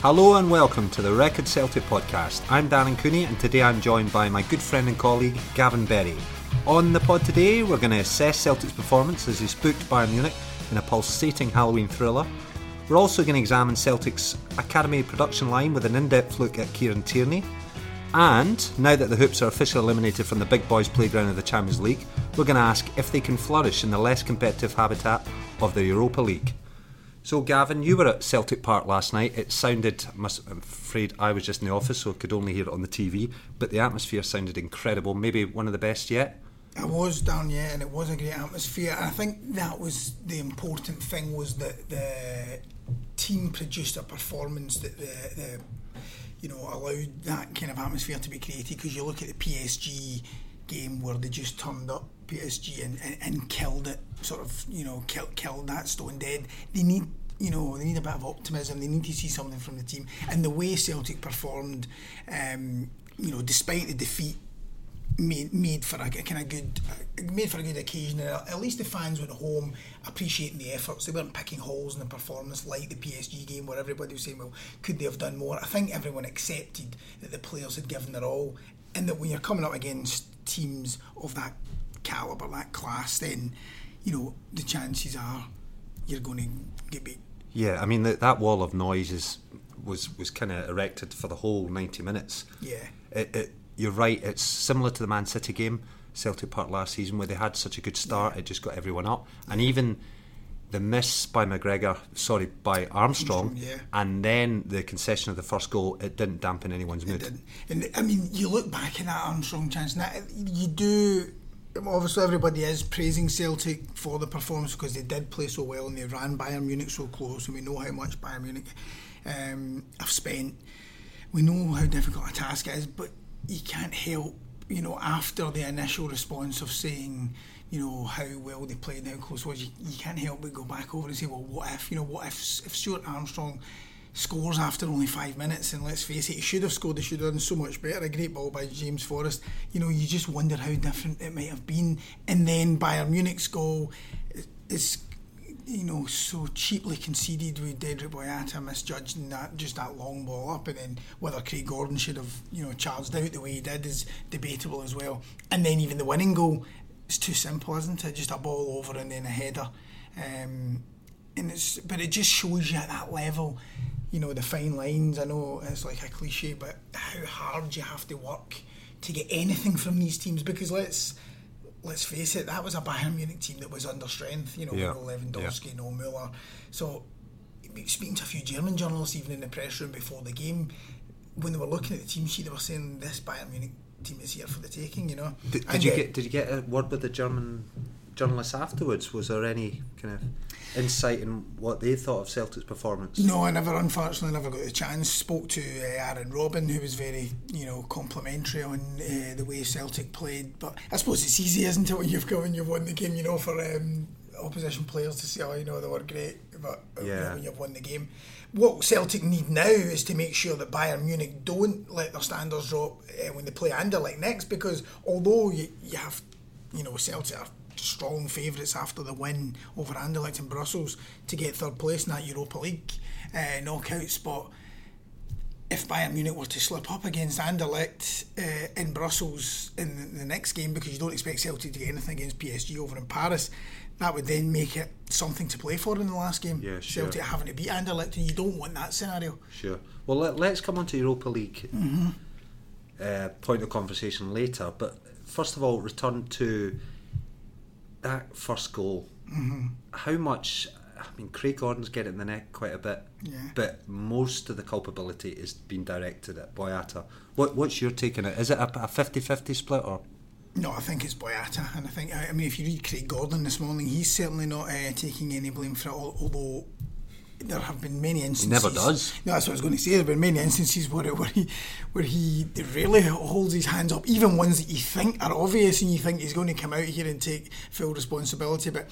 Hello and welcome to the Record Celtic podcast. I'm Darren Cooney and today I'm joined by my good friend and colleague Gavin Berry. On the pod today, we're going to assess Celtic's performance as he spooked Bayern Munich in a pulsating Halloween thriller. We're also going to examine Celtic's Academy production line with an in depth look at Kieran Tierney. And now that the Hoops are officially eliminated from the big boys' playground of the Champions League, we're going to ask if they can flourish in the less competitive habitat of the Europa League. So, Gavin, you were at Celtic Park last night. It sounded, I'm afraid I was just in the office, so I could only hear it on the TV, but the atmosphere sounded incredible, maybe one of the best yet. I was down yeah, and it was a great atmosphere. I think that was the important thing was that the team produced a performance that the, the you know allowed that kind of atmosphere to be created. Because you look at the PSG game where they just turned up PSG and, and, and killed it, sort of you know killed killed that stone dead. They need you know, they need a bit of optimism. They need to see something from the team. And the way Celtic performed, um, you know, despite the defeat, made made for a kind of good, uh, made for a good occasion. And at least the fans went home appreciating the efforts. They weren't picking holes in the performance like the PSG game, where everybody was saying, "Well, could they have done more?" I think everyone accepted that the players had given their all, and that when you're coming up against teams of that caliber, that class, then you know the chances are you're going to get beat. Yeah, I mean that that wall of noise is was was kind of erected for the whole ninety minutes. Yeah, it, it, you're right. It's similar to the Man City game, Celtic Park last season, where they had such a good start, yeah. it just got everyone up, and even the miss by McGregor, sorry, by Armstrong, yeah. and then the concession of the first goal, it didn't dampen anyone's mood. It didn't. And I mean, you look back at that Armstrong chance, now you do obviously everybody is praising Celtic for the performance because they did play so well and they ran Bayern Munich so close and we know how much Bayern Munich um, have spent. We know how difficult a task it is, but you can't help, you know, after the initial response of saying, you know, how well they played and how close was, you, you can't help but go back over and say, well, what if, you know, what if, if Stuart Armstrong scores after only five minutes. And let's face it, he should have scored. He should have done so much better. A great ball by James Forrest. You know, you just wonder how different it might have been. And then Bayern Munich's goal is, you know, so cheaply conceded with Dedryck Boyata misjudging that just that long ball up, and then whether Craig Gordon should have, you know, charged out the way he did is debatable as well. And then even the winning goal It's too simple, isn't it? Just a ball over and then a header. Um, and it's but it just shows you at that level you know the fine lines. I know it's like a cliche, but how hard you have to work to get anything from these teams. Because let's let's face it, that was a Bayern Munich team that was under strength. You know, yeah. no Lewandowski, yeah. no Müller. So speaking to a few German journalists, even in the press room before the game, when they were looking at the team sheet, they were saying this Bayern Munich team is here for the taking. You know. Did, did you get did you get a word with the German journalists afterwards? Was there any kind of insight in what they thought of Celtic's performance? No, I never, unfortunately, never got the chance. Spoke to uh, Arjen Robben, who was very, you know, complimentary on uh, the way Celtic played. But I suppose it's easy, isn't it, when you've got when you've won the game, you know, for um, opposition players to say, oh, you know, they were great, but uh, yeah. when you've won the game. What Celtic need now is to make sure that Bayern Munich don't let their standards drop uh, when they play Anderlecht next, because although you, you have, you know, Celtic are strong favourites after the win over Anderlecht in Brussels to get third place in that Europa League uh, knockout spot. If Bayern Munich were to slip up against Anderlecht uh, in Brussels in the, next game, because you don't expect Celtic to get anything against PSG over in Paris, that would then make it something to play for in the last game. Yeah, sure. Celtic having to beat Anderlecht, and you don't want that scenario. Sure. Well, let, us come on to Europa League mm-hmm. uh, point of conversation later. But first of all, return to that first goal, mm-hmm. how much I mean, Craig Gordon's getting in the neck quite a bit, Yeah. but most of the culpability is being directed at Boyata. What, what's your take on it? Is it a, a 50-50 split or? No, I think it's Boyata, and I think I mean if you read Craig Gordon this morning, he's certainly not uh, taking any blame for it. Although there have been many instances. He never does. No, that's what I was going to say. There have been many instances where where he where he really holds his hands up, even ones that you think are obvious, and you think he's going to come out here and take full responsibility. But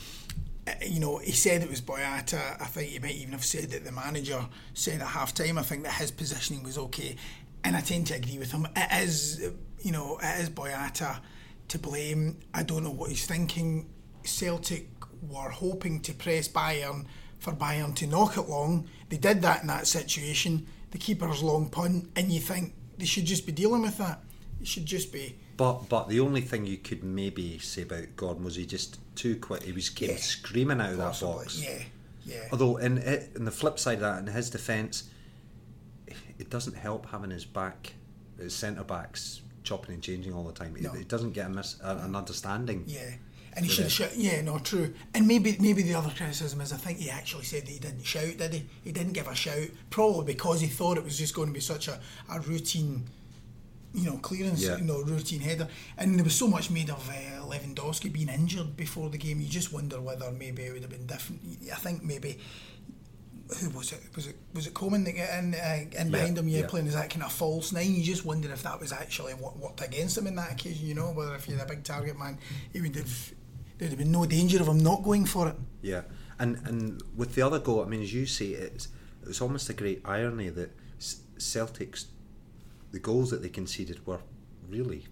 uh, you know, he said it was Boyata. I think he might even have said that the manager said at half time. I think that his positioning was okay, and I tend to agree with him. It is, you know, it is Boyata to blame. I don't know what he's thinking. Celtic were hoping to press Bayern for Bayern to knock it long. They did that in that situation. The keeper's long punt, and you think they should just be dealing with that. It should just be. But but the only thing you could maybe say about Gordon was he just too quick. He was came Yeah. screaming out of that box. Yeah, yeah. Although in it, in the flip side of that, in his defence, it doesn't help having his back, his centre backs chopping and changing all the time. No. He, he doesn't get a mis, a, an understanding. Yeah. And he should have shut. Yeah, no, true. And maybe maybe the other criticism is I think he actually said that he didn't shout, did he? He didn't give a shout, probably because he thought it was just going to be such a, a routine, you know, clearance, Yeah. you know, routine header. And there was so much made of uh, Lewandowski being injured before the game. You just wonder whether maybe it would have been different. I think maybe. Who was it? Was it was it Coman that got in, uh, in behind him? Yeah, yeah. playing as that kind of false nine. You just wondered if that was actually what worked against him in that occasion. You know, whether if you're a big target man, he would have. There'd have been no danger of him not going for it. Yeah, and and with the other goal, I mean, as you say, it's it's almost a great irony that S- Celtics, the goals that they conceded were really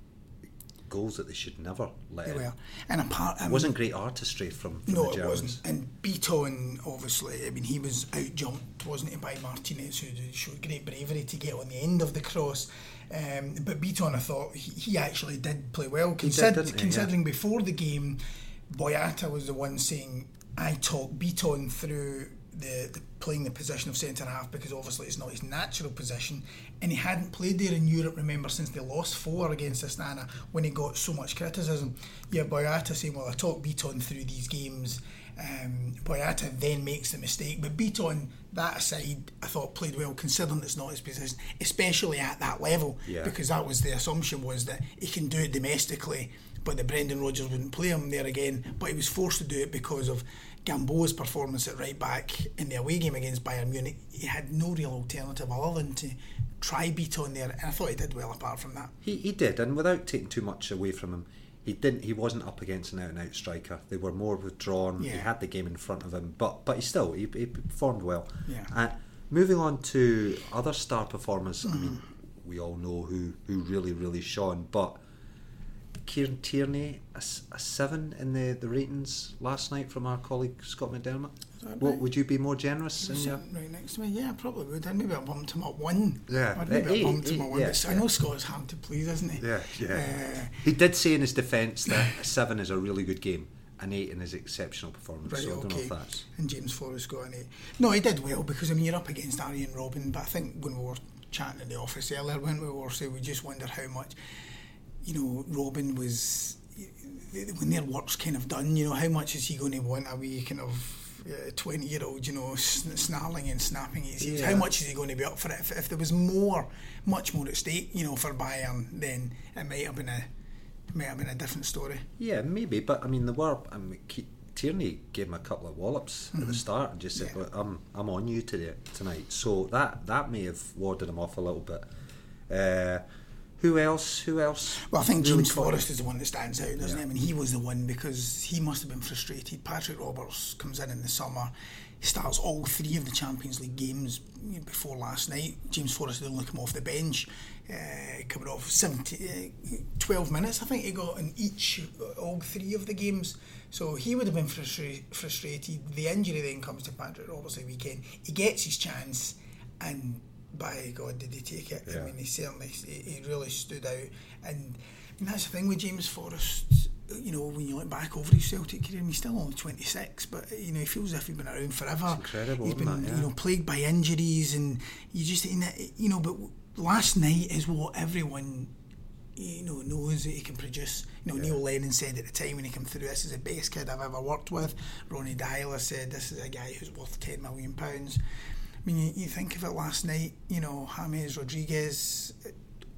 goals that they should never let. They in. were, and apart, I It wasn't great artistry from, from No, the it wasn't. And Beaton, obviously, I mean, he was out jumped, wasn't he, by Martinez, who showed great bravery to get on the end of the cross. Um, but Beaton, I thought he, he actually did play well, consider, he? considering before the game, Boyata was the one saying, I talked Beaton through the, the playing the position of centre half because obviously it's not his natural position, and he hadn't played there in Europe. Remember since they lost four against Astana when he got so much criticism. Yeah, Boyata saying, "Well, I talked Beaton through these games." Um, Boyata then makes the mistake, but Beaton, that aside, I thought played well considering it's not his position, especially at that level, Yeah. because that was the assumption was that he can do it domestically, but the Brendan Rodgers wouldn't play him there again. But he was forced to do it because of Gamboa's performance at right back in the away game against Bayern Munich. He had no real alternative other than to try Beaton there, and I thought he did well apart from that. He, he did, and without taking too much away from him, he didn't. He wasn't up against an out and out striker. They were more withdrawn. He had the game in front of him, but but he still he, he performed well. Yeah. Uh, moving on to other star performers. I Mm-hmm. mean, we all know who who really really shone, but. Kieran Tierney, a seven in the, the ratings last night from our colleague Scott McDermott. that What right? would you be more generous in your? Right next to me, yeah, I probably would. I'd maybe I bumped him up one. Yeah. I'd maybe Uh, he- I bumped him up one. yeah, but I yeah. know Scott's hard to please, isn't he? Yeah, yeah. Uh, he did say in his defence that a seven is a really good game, an eight in his exceptional performance. Right, so I don't know okay. if that's. And James Forrest got an eight. No, he did well because I mean you're up against Arjen Robben, but I think when we were chatting in the office earlier, when we were saying we just wondered how much, you know, Robben was when their work's kind of done. You know, how much is he going to want a wee kind of twenty year old, you know, sn- snarling and snapping his heels? Yeah. How much is he going to be up for it? If, if there was more, much more at stake, you know, for Bayern, then it might have been a might have been a different story. Yeah, maybe, but I mean, there were. I mean, Tierney gave him a couple of wallops at the start and just said, Mm-hmm. Yeah. "Look, "I'm I'm on you today tonight." So that that may have warded him off a little bit. Uh, who else? Who else? Well, I think James Forrest is the one that stands out, doesn't Yeah. he? I mean, he was the one because he must have been frustrated. Patrick Roberts comes in in the summer. He starts all three of the Champions League games before last night. James Forrest didn't look him off the bench, uh, coming off 70, uh, 12 minutes, I think he got in each, all three of the games. So he would have been frustra- frustrated. The injury then comes to Patrick Roberts the weekend. He gets his chance, and by God, did he take it? Yeah. I mean, he certainly he, really stood out. And that's the thing with James Forrest. You know, when you look back over his Celtic career, I mean, he's still only 26, but you know, he feels as if he's been around forever. It's incredible, He's been, it? Yeah. you know, plagued by injuries, and you just, you know, but last night is what everyone you know knows that he can produce. You know, yeah. Neil Lennon said at the time when he came through, "This is the best kid I've ever worked with." Ronnie Deila said, "This is a guy who's worth ten million pounds." I mean, you, you think of it last night. You know, James Rodriguez.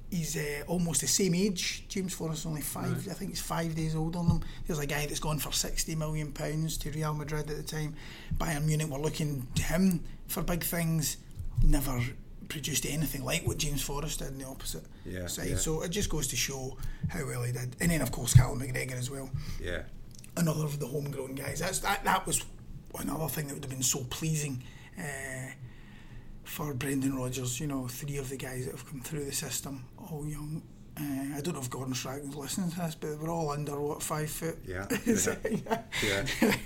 He's uh, almost the same age. James Forrest only five. Right. I think he's five days older than him. There's a guy that's gone for sixty million pounds to Real Madrid at the time. Bayern Munich were looking to him for big things. Never produced anything like what James Forrest did in the opposite yeah, side. Yeah. So it just goes to show how well he did. And then of course Callum McGregor as well. Yeah. Another of the homegrown guys. That's that that was another thing that would have been so pleasing uh, for Brendan Rodgers. You know, three of the guys that have come through the system, all young. Uh, I don't know if Gordon Strachan's listening to this, but we're all under what five foot. Yeah. yeah. yeah.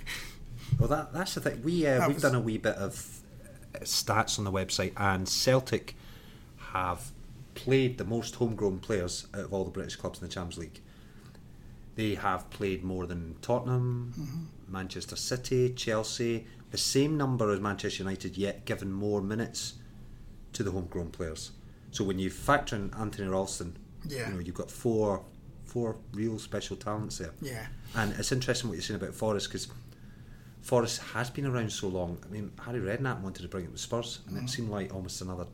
Well, that that's the thing. We uh, we've was, done a wee bit of stats on the website, and Celtic have played the most homegrown players out of all the British clubs in the Champions League. They have played more than Tottenham, mm-hmm. Manchester City, Chelsea, the same number as Manchester United, yet given more minutes to the homegrown players. So when you factor in Anthony Ralston, yeah. you know you've got four four real special talents there. Yeah. And it's interesting what you're saying about Forrest because Forrest has been around so long. I mean, Harry Redknapp wanted to bring it with Spurs, and mm. it seemed like almost another,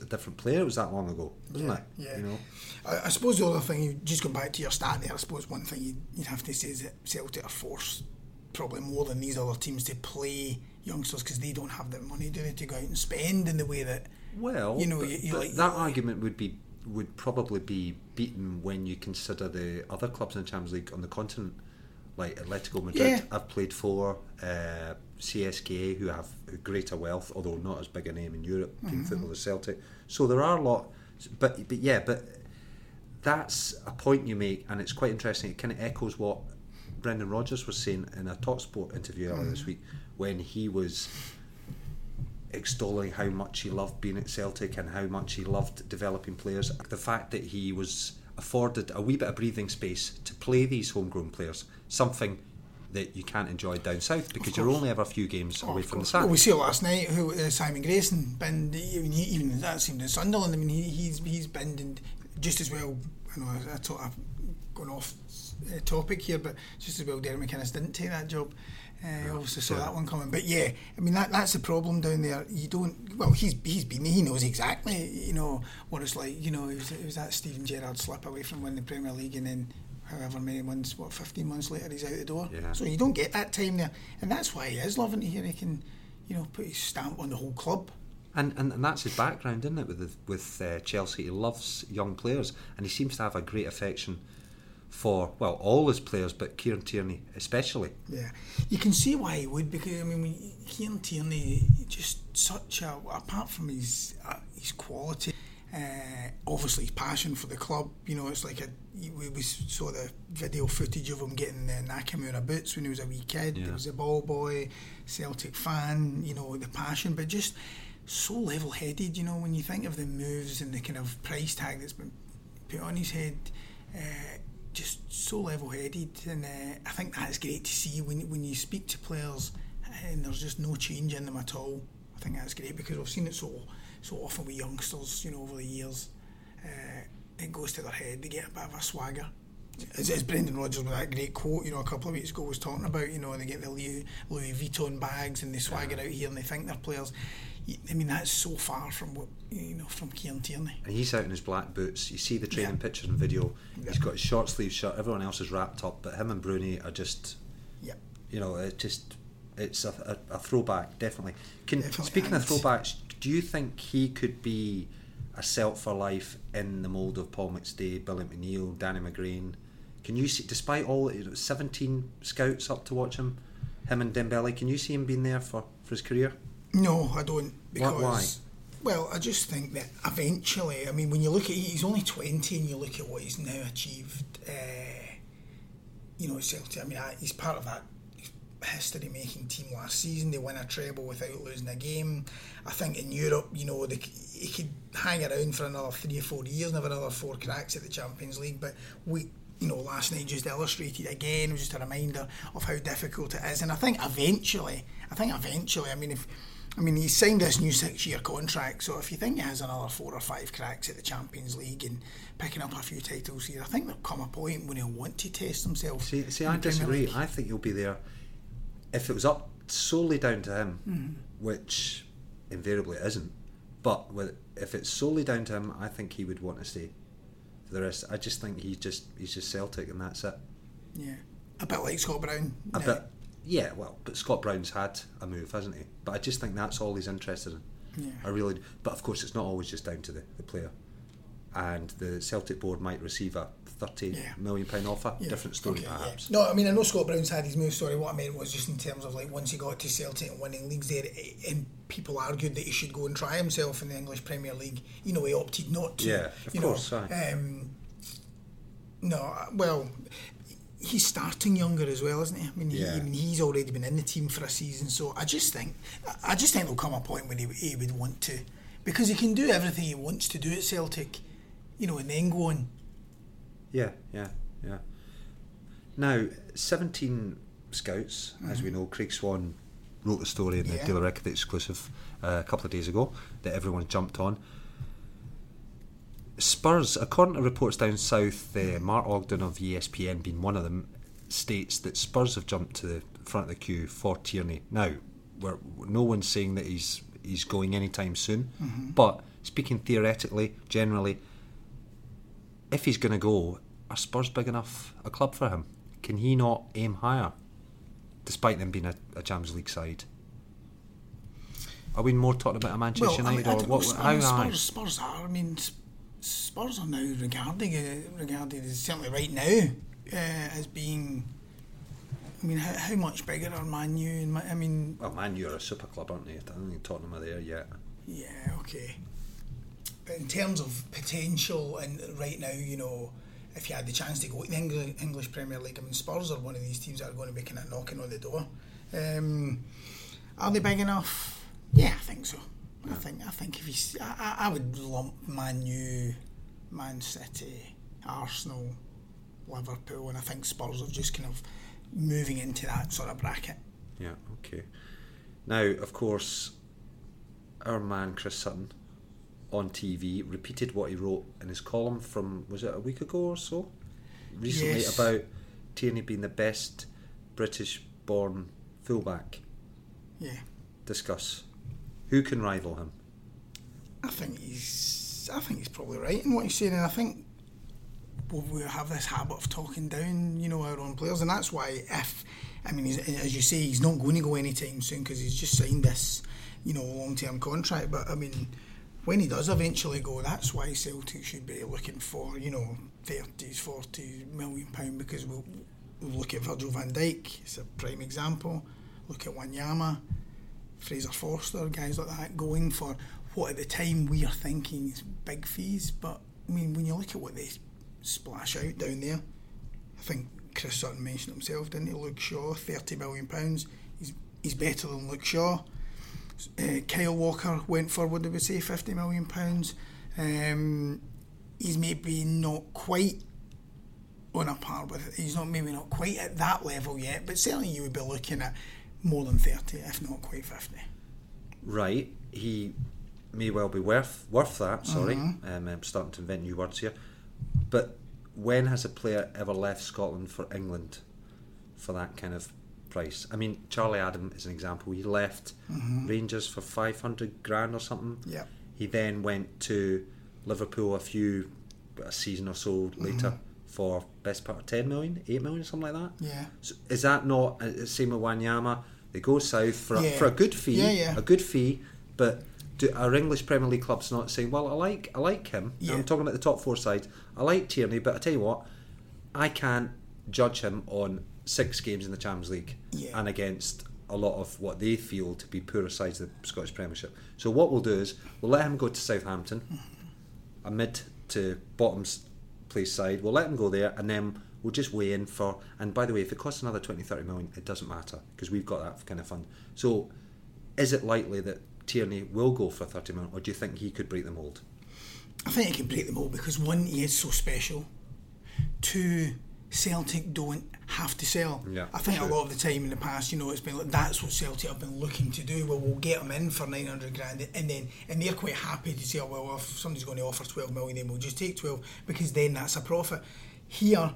a different player. It was that long ago, wasn't yeah, it? Yeah. You know. I, I, suppose the other thing, you just go back to your stat there. I suppose one thing you'd, you'd have to say is that Celtic are forced probably more than these other teams to play youngsters because they don't have the money, do they, to go out and spend in the way that. Well, you know, you, you like, that argument would be would probably be beaten when you consider the other clubs in the Champions League on the continent like Atletico Madrid. Yeah. I've played for uh, CSKA, who have greater wealth, although not as big a name in Europe, mm-hmm. football as Celtic. So there are a lot, but but yeah, but that's a point you make, and it's quite interesting. It kind of echoes what Brendan Rodgers was saying in a Talksport interview earlier this week when he was extolling how much he loved being at Celtic and how much he loved developing players. The fact that he was afforded a wee bit of breathing space to play these homegrown players, something that you can't enjoy down south because you're only ever a few games oh, away from the sun. Well, we saw last night who uh, Simon Grayson binned even, even that seemed in Sunderland. I mean, he, he's he's binned just as well. I know I, I thought I've gone off uh, topic here, but just as well Derek McInnes didn't take that job. Uh, obviously saw that one coming, but yeah, I mean that that's the problem down there. You don't. Well, he's he's been he knows exactly you know what it's like. You know, it was, it was that Steven Gerrard slip away from winning the Premier League, and then however many months, what fifteen months later, he's out the door. Yeah. So you don't get that time there, and that's why he is loving to hear he can, you know, put his stamp on the whole club. And, and, and that's his background, isn't it? With with uh, Chelsea, he loves young players, and he seems to have a great affection for well all his players, but Kieran Tierney especially. Yeah, you can see why he would because I mean Kieran Tierney just such a apart from his uh, his quality. Uh, obviously, his passion for the club. You know, it's like a we, we saw the video footage of him getting the Nakamura boots when he was a wee kid. Yeah. He was a ball boy, Celtic fan. You know, the passion, but just so level-headed. You know, when you think of the moves and the kind of price tag that's been put on his head. Uh, just so level-headed, and uh, I think that's great to see when when you speak to players and there's just no change in them at all. I think that's great because we've seen it so so often with youngsters, you know, over the years. Uh, it goes to their head; they get a bit of a swagger. As, as Brendan Rodgers with that great quote, you know, a couple of weeks ago was talking about, you know, they get the Louis, Louis Vuitton bags and they swagger out here and they think they're players. I mean, that's so far from what you know from Kieran Tierney. And he's out in his black boots. You see the training yeah. pictures and video. Yeah. He's got his short sleeve shirt. Everyone else is wrapped up, but him and Bruni are just, yeah. you know, it just it's a, a, a throwback definitely. Can definitely speaking of throwbacks, do you think he could be a Celt for life in the mould of Paul McStay, Billy McNeill, Danny McGrain? Can you see, despite all seventeen scouts up to watch him, him and Dembele, can you see him being there for, for his career? No, I don't. Because, Why? Well, I just think that eventually, I mean, when you look at he's only 20 and you look at what he's now achieved, uh, you know, Celtic, I mean, he's part of that history making team last season. They win a treble without losing a game. I think in Europe, you know, they, he could hang around for another three or four years and have another four cracks at the Champions League. But we, you know, last night just illustrated again, it was just a reminder of how difficult it is. And I think eventually, I think eventually, I mean, if I mean, he signed this new six-year contract, so if you think he has another four or five cracks at the Champions League and picking up a few titles here, I think there'll come a point when he'll want to test himself. See, see, I disagree. I think he'll be there. If it was up solely down to him, Mm-hmm. which invariably it isn't, but with, if it's solely down to him, I think he would want to stay for the rest. I just think he's just he's just Celtic and that's it. Yeah, a bit like Scott Brown. A now. bit, yeah. Well, but Scott Brown's had a move, hasn't he? But I just think that's all he's interested in. Yeah. I really, but of course, it's not always just down to the, the player. And the Celtic board might receive a thirty Yeah. million pound offer. Yeah, Different story, okay, perhaps. No, I mean I know Scott Brown's had his move. Sorry, what I meant was just in terms of like once he got to Celtic and winning leagues there, and people argued that he should go and try himself in the English Premier League. You know, he opted not to. Yeah, of you course, Know, um, no, uh, well, he's starting younger as well, isn't he? I mean, he, Yeah. I mean, he's already been in the team for a season, so I just think, I just think there'll come a point when he, he would want to, because he can do everything he wants to do at Celtic, you know, and then go on. Yeah, yeah, yeah. Now, 17 scouts, as we know, Craig Swan wrote the story in the Yeah. Daily Record exclusive uh, a couple of days ago that everyone jumped on. Spurs, according to reports down south, uh, Mark Ogden of ESPN being one of them, states that Spurs have jumped to the front of the queue for Tierney. Now, we're, no one's saying that he's he's going anytime soon, but speaking theoretically, generally, if he's going to go, are Spurs big enough a club for him? Can he not aim higher, despite them being a, a Champions League side? Are we more talking about a Manchester Well, I mean, United I or what? know, how Spurs? Spurs, Spurs are. I mean, Spurs are now regarding uh, regarded as certainly right now uh, as being. I mean, how, how much bigger are Man U? And Ma- I mean, Well, Man, you're a super club, aren't they? I don't think Tottenham are there yet. yeah, okay. But in terms of potential, and right now, you know, if you had the chance to go to the English, English Premier League, I mean, Spurs are one of these teams that are going to be kind of knocking on the door. Um, are they big enough? Yeah, I think so. I think I think if you, I would lump Man U, Man City, Arsenal, Liverpool, and I think Spurs are just kind of moving into that sort of bracket. Yeah, okay. Now, of course, our man Chris Sutton on TV repeated what he wrote in his column from was it a week ago or so recently Yes. about Tierney being the best British-born fullback. Yeah. Discuss who can rival him. I think he's. I think he's probably right in what he's saying, and I think we have this habit of talking down, you know, our own players, and that's why if, I mean, as you say, he's not going to go anytime soon because he's just signed this, you know, long-term contract. But I mean, when he does eventually go, that's why Celtic should be looking for, you know, thirties, forty million pound because we'll, we'll look at Virgil Van Dijk, it's a prime example. Look at Wanyama. Fraser Forster, guys like that, going for what at the time we are thinking is big fees. But I mean, when you look at what they splash out down there, I think Chris Sutton mentioned himself, didn't he? Luke Shaw, thirty million pounds. He's he's better than Luke Shaw. Uh, Kyle Walker went for what did we say, fifty million pounds. Um, he's maybe not quite on a par with. He's not maybe not quite at that level yet, but certainly you would be looking at more than thirty, if not quite fifty. Right, he may well be worth worth that. Sorry, Mm-hmm. um, I'm starting to invent new words here. But when has a player ever left Scotland for England for that kind of price? I mean, Charlie Adam is an example. He left Rangers for five hundred grand or something. Mm-hmm. He then went to Liverpool a few a season or so Mm-hmm. For best part of 10 million, 8 million, something like that. Yeah. So is that not uh, same with Wanyama? They go south for a, Yeah. for a good fee, Yeah, yeah. a good fee, but do our English Premier League clubs not saying, well, I like I like him. Yeah. I'm talking about the top four sides. I like Tierney, but I tell you what, I can't judge him on six games in the Champions League Yeah. and against a lot of what they feel to be poorer sides of the Scottish Premiership. So what we'll do is we'll let him go to Southampton, a mid to bottoms place side. We'll let him go there, and then we'll just weigh in for. And by the way, if it costs another 20, 30 million, it doesn't matter because we've got that kind of fund. So, is it likely that Tierney will go for 30 million, or do you think he could break the mould? I think he can break the mould because one, he is so special. Two, Celtic don't have to sell. Yeah, I think true. a lot of the time in the past, you know, it's been like that's what Celtic have been looking to do. Well, we'll get them in for nine hundred grand, and then and they're quite happy to say, oh, well, if somebody's going to offer twelve million, then we'll just take twelve because then that's a profit. Here,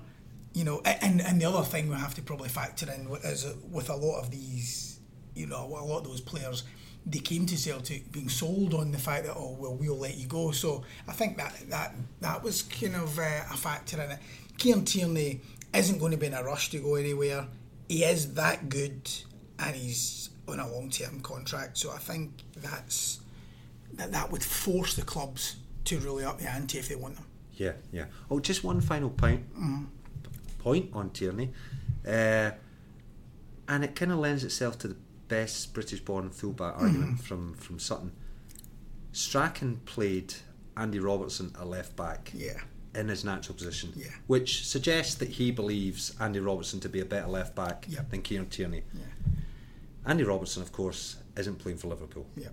you know, and and the other thing we have to probably factor in is with a lot of these, you know, a lot of those players. They came to Celtic being sold on the fact that oh well we'll let you go so I think that that that was kind of uh, a factor in it. Kieran Tierney isn't going to be in a rush to go anywhere. He is that good, and he's on a long term contract. So I think that's that that would force the clubs to really up the ante if they want them. Yeah, yeah. Oh, just one final point Point point on Tierney, uh, and it kind of lends itself to the best British-born fullback argument from from Sutton. Strachan played Andy Robertson a left back. Yeah. In his natural position, Yeah. which suggests that he believes Andy Robertson to be a better left back Yep. than Kieran Tierney. Yeah. Andy Robertson, of course, isn't playing for Liverpool. Yeah.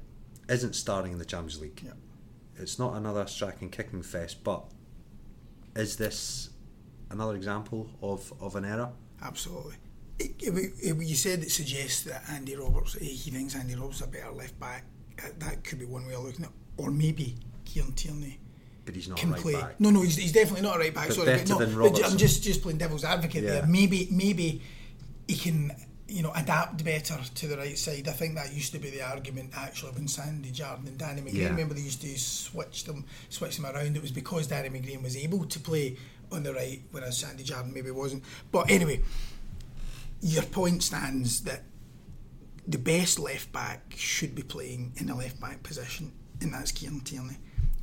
Isn't starting in the Champions League. Yeah. It's not another Strachan kicking fest, but is this another example of, of an error? Absolutely. It, it, it, you said it suggests that Andy Roberts, he thinks Andy Roberts is a better left back. Uh, That could be one way of looking at it. Or maybe Kieran Tierney But he's not can a right play. back. No, no, he's, he's definitely not a right back. But sorry, better but no, than Robertson. I'm just just playing devil's advocate Yeah. there. Maybe maybe he can you know adapt better to the right side. I think that used to be the argument actually when Sandy Jardine and Danny McGrain. Yeah. Remember they used to switch them switch them around. It was because Danny McGrain was able to play on the right, whereas Sandy Jardine maybe wasn't. But anyway, your point stands that the best left back should be playing in the left back position, and that's Kieran Tierney.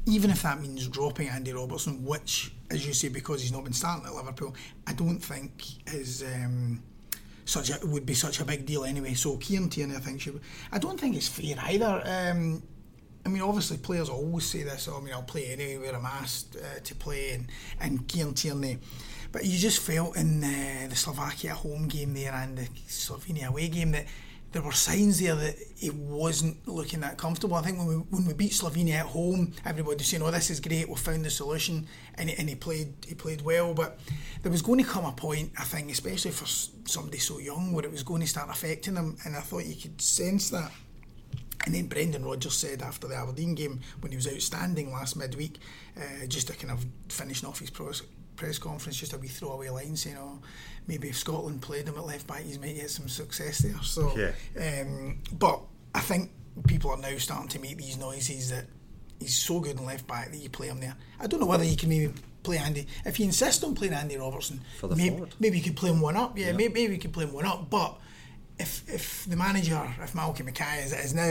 Even if that means dropping Andy Robertson, which, as you say, because he's not been starting at Liverpool, I don't think is um, such a would be such a big deal anyway. So Kieran Tierney, I think should. I don't think it's fair either. Um, I mean, obviously, players always say this. Oh, I mean, I'll play anywhere I'm asked uh, to play, and and Kieran Tierney. But you just felt in uh, the Slovakia home game there and the Slovenia away game that there were signs there that he wasn't looking that comfortable. I think when we when we beat Slovenia at home, everybody was saying, "Oh, this is great. We've found the solution," and he, and he played he played well. But there was going to come a point, I think, especially for somebody so young, where it was going to start affecting him, and I thought you could sense that. And then Brendan Rodgers said after the Aberdeen game, when he was outstanding last midweek, uh, just to kind of finishing off his press conference, just a wee throwaway line saying, "Oh, maybe if Scotland played him at left back, he might get some success there." So, Yeah. um, but I think people are now starting to make these noises that he's so good in left back that you play him there. I don't know whether you can maybe play Andy if you insist on playing Andy Robertson. For the maybe, forward. maybe you could play him one up. Yeah, Yeah. maybe, maybe you could play him one up, but if if the manager, if Malcolm Mackay is, is now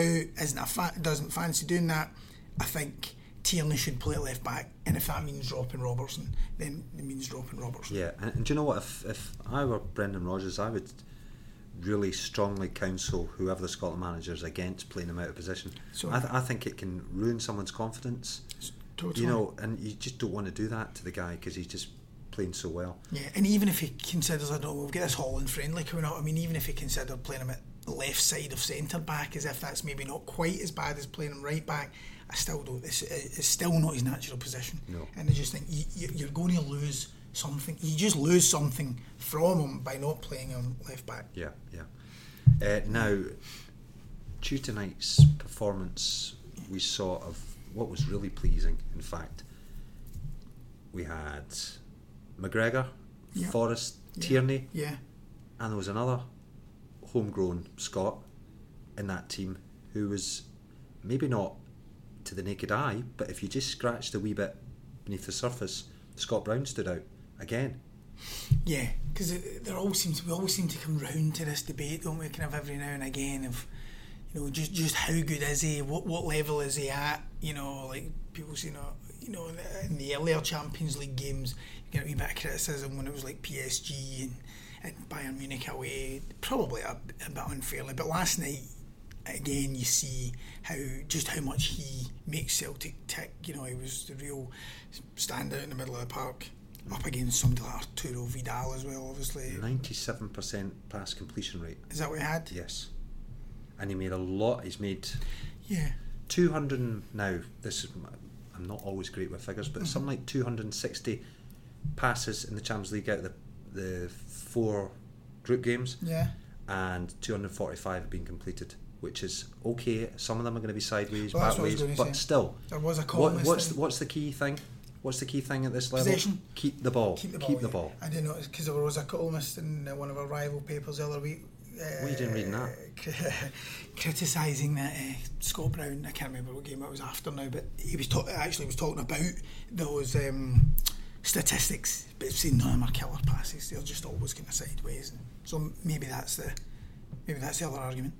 isn't a fa- doesn't fancy doing that, I think Tierney should play left back, and if that means dropping Robertson, then it means dropping Robertson. Yeah, and, and do you know what? If, if I were Brendan Rodgers, I would really strongly counsel whoever the Scotland manager is against playing him out of position. So- I, th- I think it can ruin someone's confidence. Totally. You know, and you just don't want to do that to the guy because he's just playing so well. Yeah, and even if he considers, I don't know, we've got this Holland friendly coming up. I mean, even if he considered playing him at left side of centre back, as if that's maybe not quite as bad as playing him right back, I still don't. It's, it's still not his natural position. No. And I just think you, you're going to lose something. You just lose something from him by not playing him left back. Yeah, yeah. Uh, now, Tuesday night's performance, we saw of what was really pleasing. In fact, we had McGregor. Forrest, Yeah. Tierney, Yeah, and there was another homegrown Scot in that team who was maybe not to the naked eye, but if you just scratched a wee bit beneath the surface, Scott Brown stood out again. yeah, because there always seems we always seem to come round to this debate, don't we? Kind of every now and again of you know just just how good is he? What what level is he at? You know, like people say, you know, you know, in the, in the earlier Champions League games, you get a wee bit of criticism when it was like PSG and, and Bayern Munich away, probably a, a bit unfairly. But last night, again, you see how just how much he makes Celtic tick. You know, he was the real standout in the middle of the park. Up against somebody like Arturo Vidal as well, obviously. Ninety-seven percent pass completion rate. Is that what he had? Yes, and he made a lot. He's made Yeah. two hundred now. This is I'm not always great with figures, but mm-hmm. something like two hundred and sixty passes in the Champions League out of the the four group games, Yeah. and 245 have been completed, which is okay. Some of them are going to be sideways, Well, that's back what I was ways, gonna but say. still. There was a What, columnist what's that- what's the key thing? What's the key thing at this level? Possession. Keep the ball. Keep the ball. Keep the ball. I didn't know because there was a columnist in uh, one of our rival papers the other week. Uh, Well, you didn't read that. criticising that uh, Scott Brown. I can't remember what game it was after now, but he was ta- actually was talking about those um, statistics, but saying none of them are killer passes. They're just always kind of sideways. And so maybe that's the maybe that's the other argument.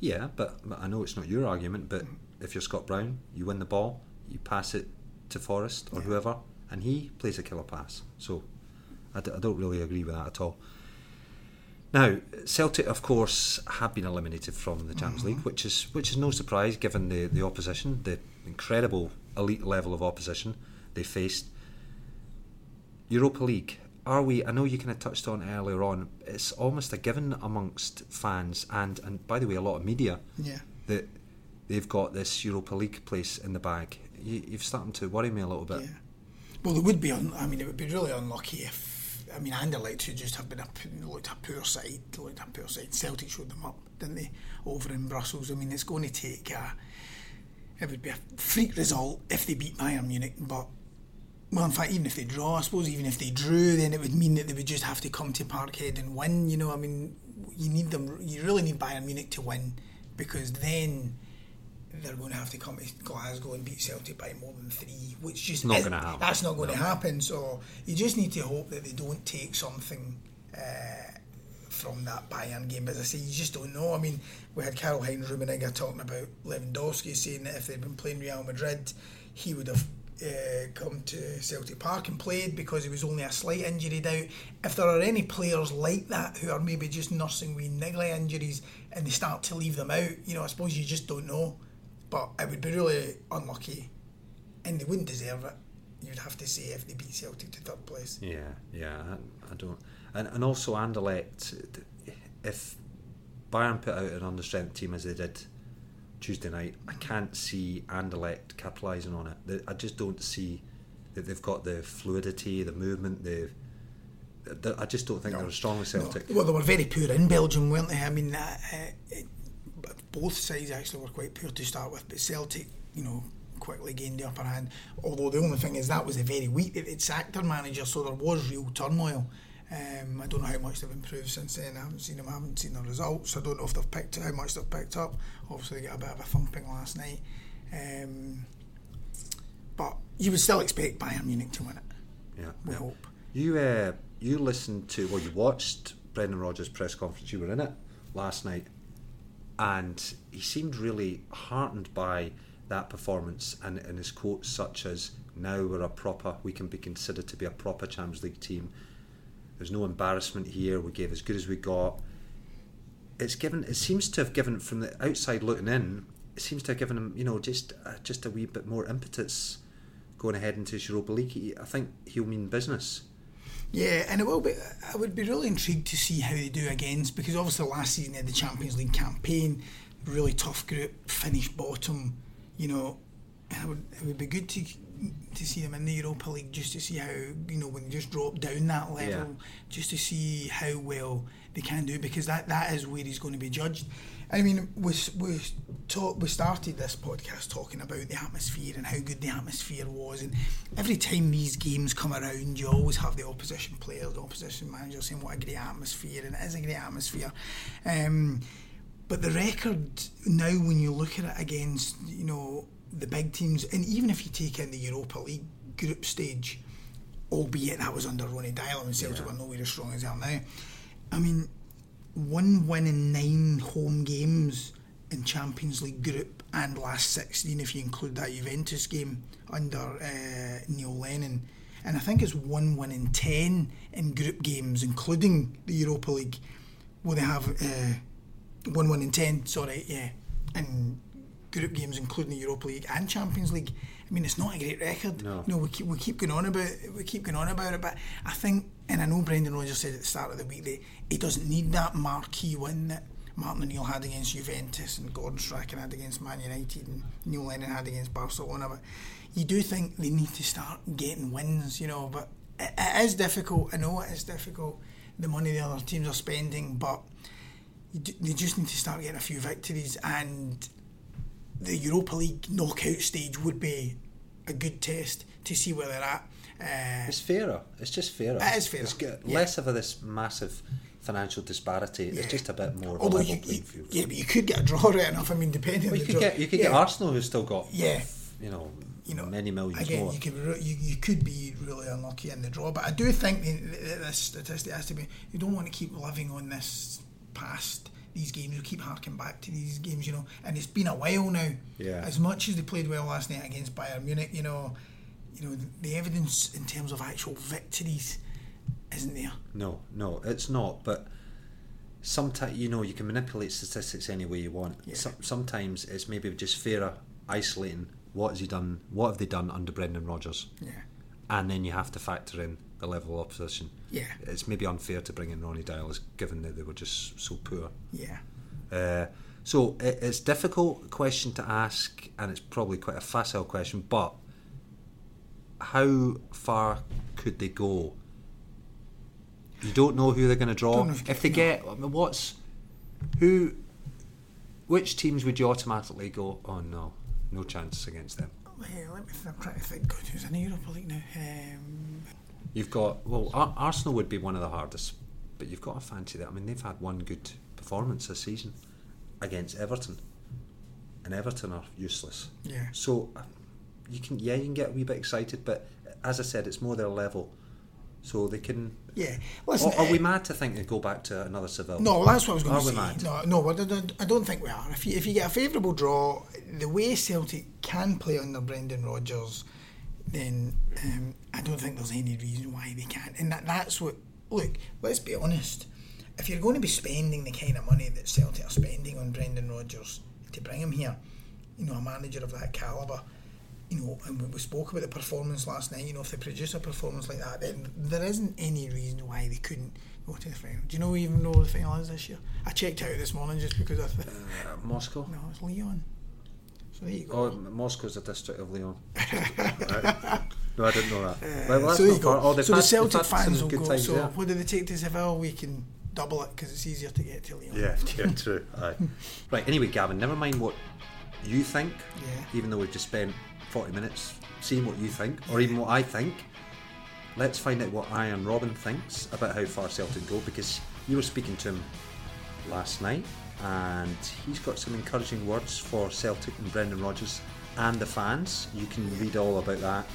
Yeah, but, I know it's not your argument. But if you're Scott Brown, you win the ball, you pass it to Forrest or whoever, and he plays a killer pass. So I, d- I don't really agree with that at all. Now, Celtic, of course, have been eliminated from the Champions League, mm-hmm. which is which is no surprise given the, the opposition, the incredible elite level of opposition they faced. Europa League, are we? I know you kind of touched on earlier on. It's almost a given amongst fans and and by the way, a lot of media Yeah. that they've got this Europa League place in the bag. You, you've starting to worry me a little bit. Yeah. Well, it would be. Un- I mean, it would be really unlucky if. I mean, Anderlecht would just have been a looked a poor side, looked a poor side. Celtic showed them up, didn't they? Over in Brussels. I mean, it's going to take a. It would be a freak result if they beat Bayern Munich, but. Well, in fact, even if they draw, I suppose even if they drew, then it would mean that they would just have to come to Parkhead and win. You know, I mean, you need them. You really need Bayern Munich to win because then they're going to have to come to Glasgow and beat Celtic by more than three, which just Not gonna happen. That's not going to happen. So you just need to hope that they don't take something uh, from that Bayern game. But as I say, you just don't know. I mean, we had Karl Heinz Rummenigge talking about Lewandowski saying that if they'd been playing Real Madrid, he would have. Uh, come to Celtic Park and played because he was only a slight injury out. If there are any players like that who are maybe just nursing wee niggly injuries and they start to leave them out, you know, I suppose you just don't know. But it would be really unlucky, and they wouldn't deserve it. You'd have to say if they beat Celtic to third place. Yeah, yeah, I, I don't. And and also Anderlecht, if Bayern put out an understrength team as they did Tuesday night, I can't see Anderlecht capitalising on it. I just don't see that they've got the fluidity, the movement, the. I just don't think they're as strong as Celtic. No. Well, they were very poor in Belgium, weren't they? I mean, uh, uh, it, both sides actually were quite poor to start with, but Celtic, you know, quickly gained the upper hand. Although the only thing is that was a very weak. sacked their manager, so there was real turmoil. Um, I don't know how much they've improved since then. I haven't seen them. I haven't seen the results. I don't know if they've picked how much they've picked up. Obviously, they got a bit of a thumping last night. Um, but you would still expect Bayern Munich to win it. Yeah, We yeah. hope. You uh, you listened to well, you watched Brendan Rodgers' press conference. You were in it last night, and he seemed really heartened by that performance and, and his quotes such as "Now we're a proper, we can be considered to be a proper Champions League team. There's no embarrassment here. We gave as good as we got." It's given. It seems to have given from the outside looking in. It seems to have given him, you know, just uh, just a wee bit more impetus going ahead into his Europa League. I think he'll mean business. Yeah, and it will be. I would be really intrigued to see how they do against because obviously last season they had the Champions League campaign, really tough group, finished bottom. You know, and would, it would be good to to see them in the Europa League just to see how you know when they just drop down that level, Yeah. just to see how well they can do because that, that is where he's going to be judged. I mean, we we talk, we started this podcast talking about the atmosphere and how good the atmosphere was, and every time these games come around, you always have the opposition players, the opposition manager saying what a great atmosphere, and it is a great atmosphere. Um, but the record now, when you look at it against, you know, the big teams, and even if you take in the Europa League group stage, albeit that was under Ronnie Deila and Celtic were nowhere as strong as they are now. I mean, one win in nine home games in Champions League group and last 16 if you include that Juventus game under uh, Neil Lennon. And I think it's one win in 10 in group games, including the Europa League. Well, they have uh, one win in 10, sorry, yeah, in group games, including the Europa League and Champions League. I mean, it's not a great record. No. You know, we keep we keep going on about we keep going on about it, but I think, and I know Brendan Rodgers said at the start of the week that he doesn't need that marquee win that Martin O'Neill had against Juventus and Gordon Strachan had against Man United and Neil Lennon had against Barcelona. But you do think they need to start getting wins, you know. But it, it is difficult. I know it is difficult. The money the other teams are spending, but you they just need to start getting a few victories, and the Europa League knockout stage would be a good test to see where they're at. Uh, It's fairer. It's just fairer. It is fairer, It's got yeah. less of a, this massive financial disparity. Yeah. It's just a bit more although you, you, field. yeah, but you could get a draw right enough. I mean, depending Well, on you the could draw. get you could yeah. get Arsenal, who's still got Yeah. you know, you know, many millions again, more. you could you, you could be really unlucky in the draw, but I do think the, the, this statistic has to be. You don't want to keep living on this past these games. You keep harking back to these games, you know, and it's been a while now. Yeah. As much as they played well last night against Bayern Munich, you know, you know the, the evidence in terms of actual victories isn't there. No, no, it's not. But sometimes you know you can manipulate statistics any way you want. Yeah. So, sometimes it's maybe just fairer isolating what has he done, what have they done under Brendan Rodgers, Yeah. and then you have to factor in the level of opposition. Yeah. It's maybe unfair to bring in Ronnie Deila given that they were just so poor. Yeah. Uh, so it, it's a difficult question to ask, and it's probably quite a facile question. But how far could they go? You don't know who they're going to draw. If they get, I mean, what's who? Which teams would you automatically go? Oh no, no chance against them. Let me. Th- I'm trying to think. God, who's in the Europa League now? Um, You've got well, Ar- Arsenal would be one of the hardest, but you've got to fancy that. I mean, they've had one good performance this season against Everton, and Everton are useless. yeah. So uh, you can yeah you can get a wee bit excited, but as I said, it's more their level, so they can. Yeah. Listen, are we uh, mad to think they go back to another Seville? No, that's what I was going Are to we say. mad? No, no, I don't, I don't think we are. If you, if you get a favourable draw, the way Celtic can play under Brendan Rodgers, then um, I don't think there's any reason why they can't. And that, that's what. Look, let's be honest. If you're going to be spending the kind of money that Celtic are spending on Brendan Rodgers to bring him here, you know, a manager of that calibre, you know, and we, we spoke about the performance last night. You know, if they produce a performance like that, then there isn't any reason why they couldn't go to the final. Do you know even know the final is this year? I checked out this morning just because I Uh, Moscow. no, it's Lyon. There you go. Oh, Moscow's a district of Lyon. Right. No, I didn't know that. Right, well, so there you go. Oh, so the Celtic fans will good go. times So there. what do they take to Seville? We can double it because it's easier to get to Lyon. Yeah, yeah, true. Aye. right, anyway, Gavin, never mind what you think, Yeah. even though we've just spent 40 minutes seeing what you think, or even what I think. Let's find out what Arjen Robben thinks about how far Celtic go, because you were speaking to him last night, and he's got some encouraging words for Celtic and Brendan Rodgers and the fans. You can read all about that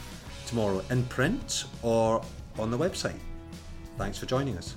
tomorrow in print or on the website. Thanks for joining us.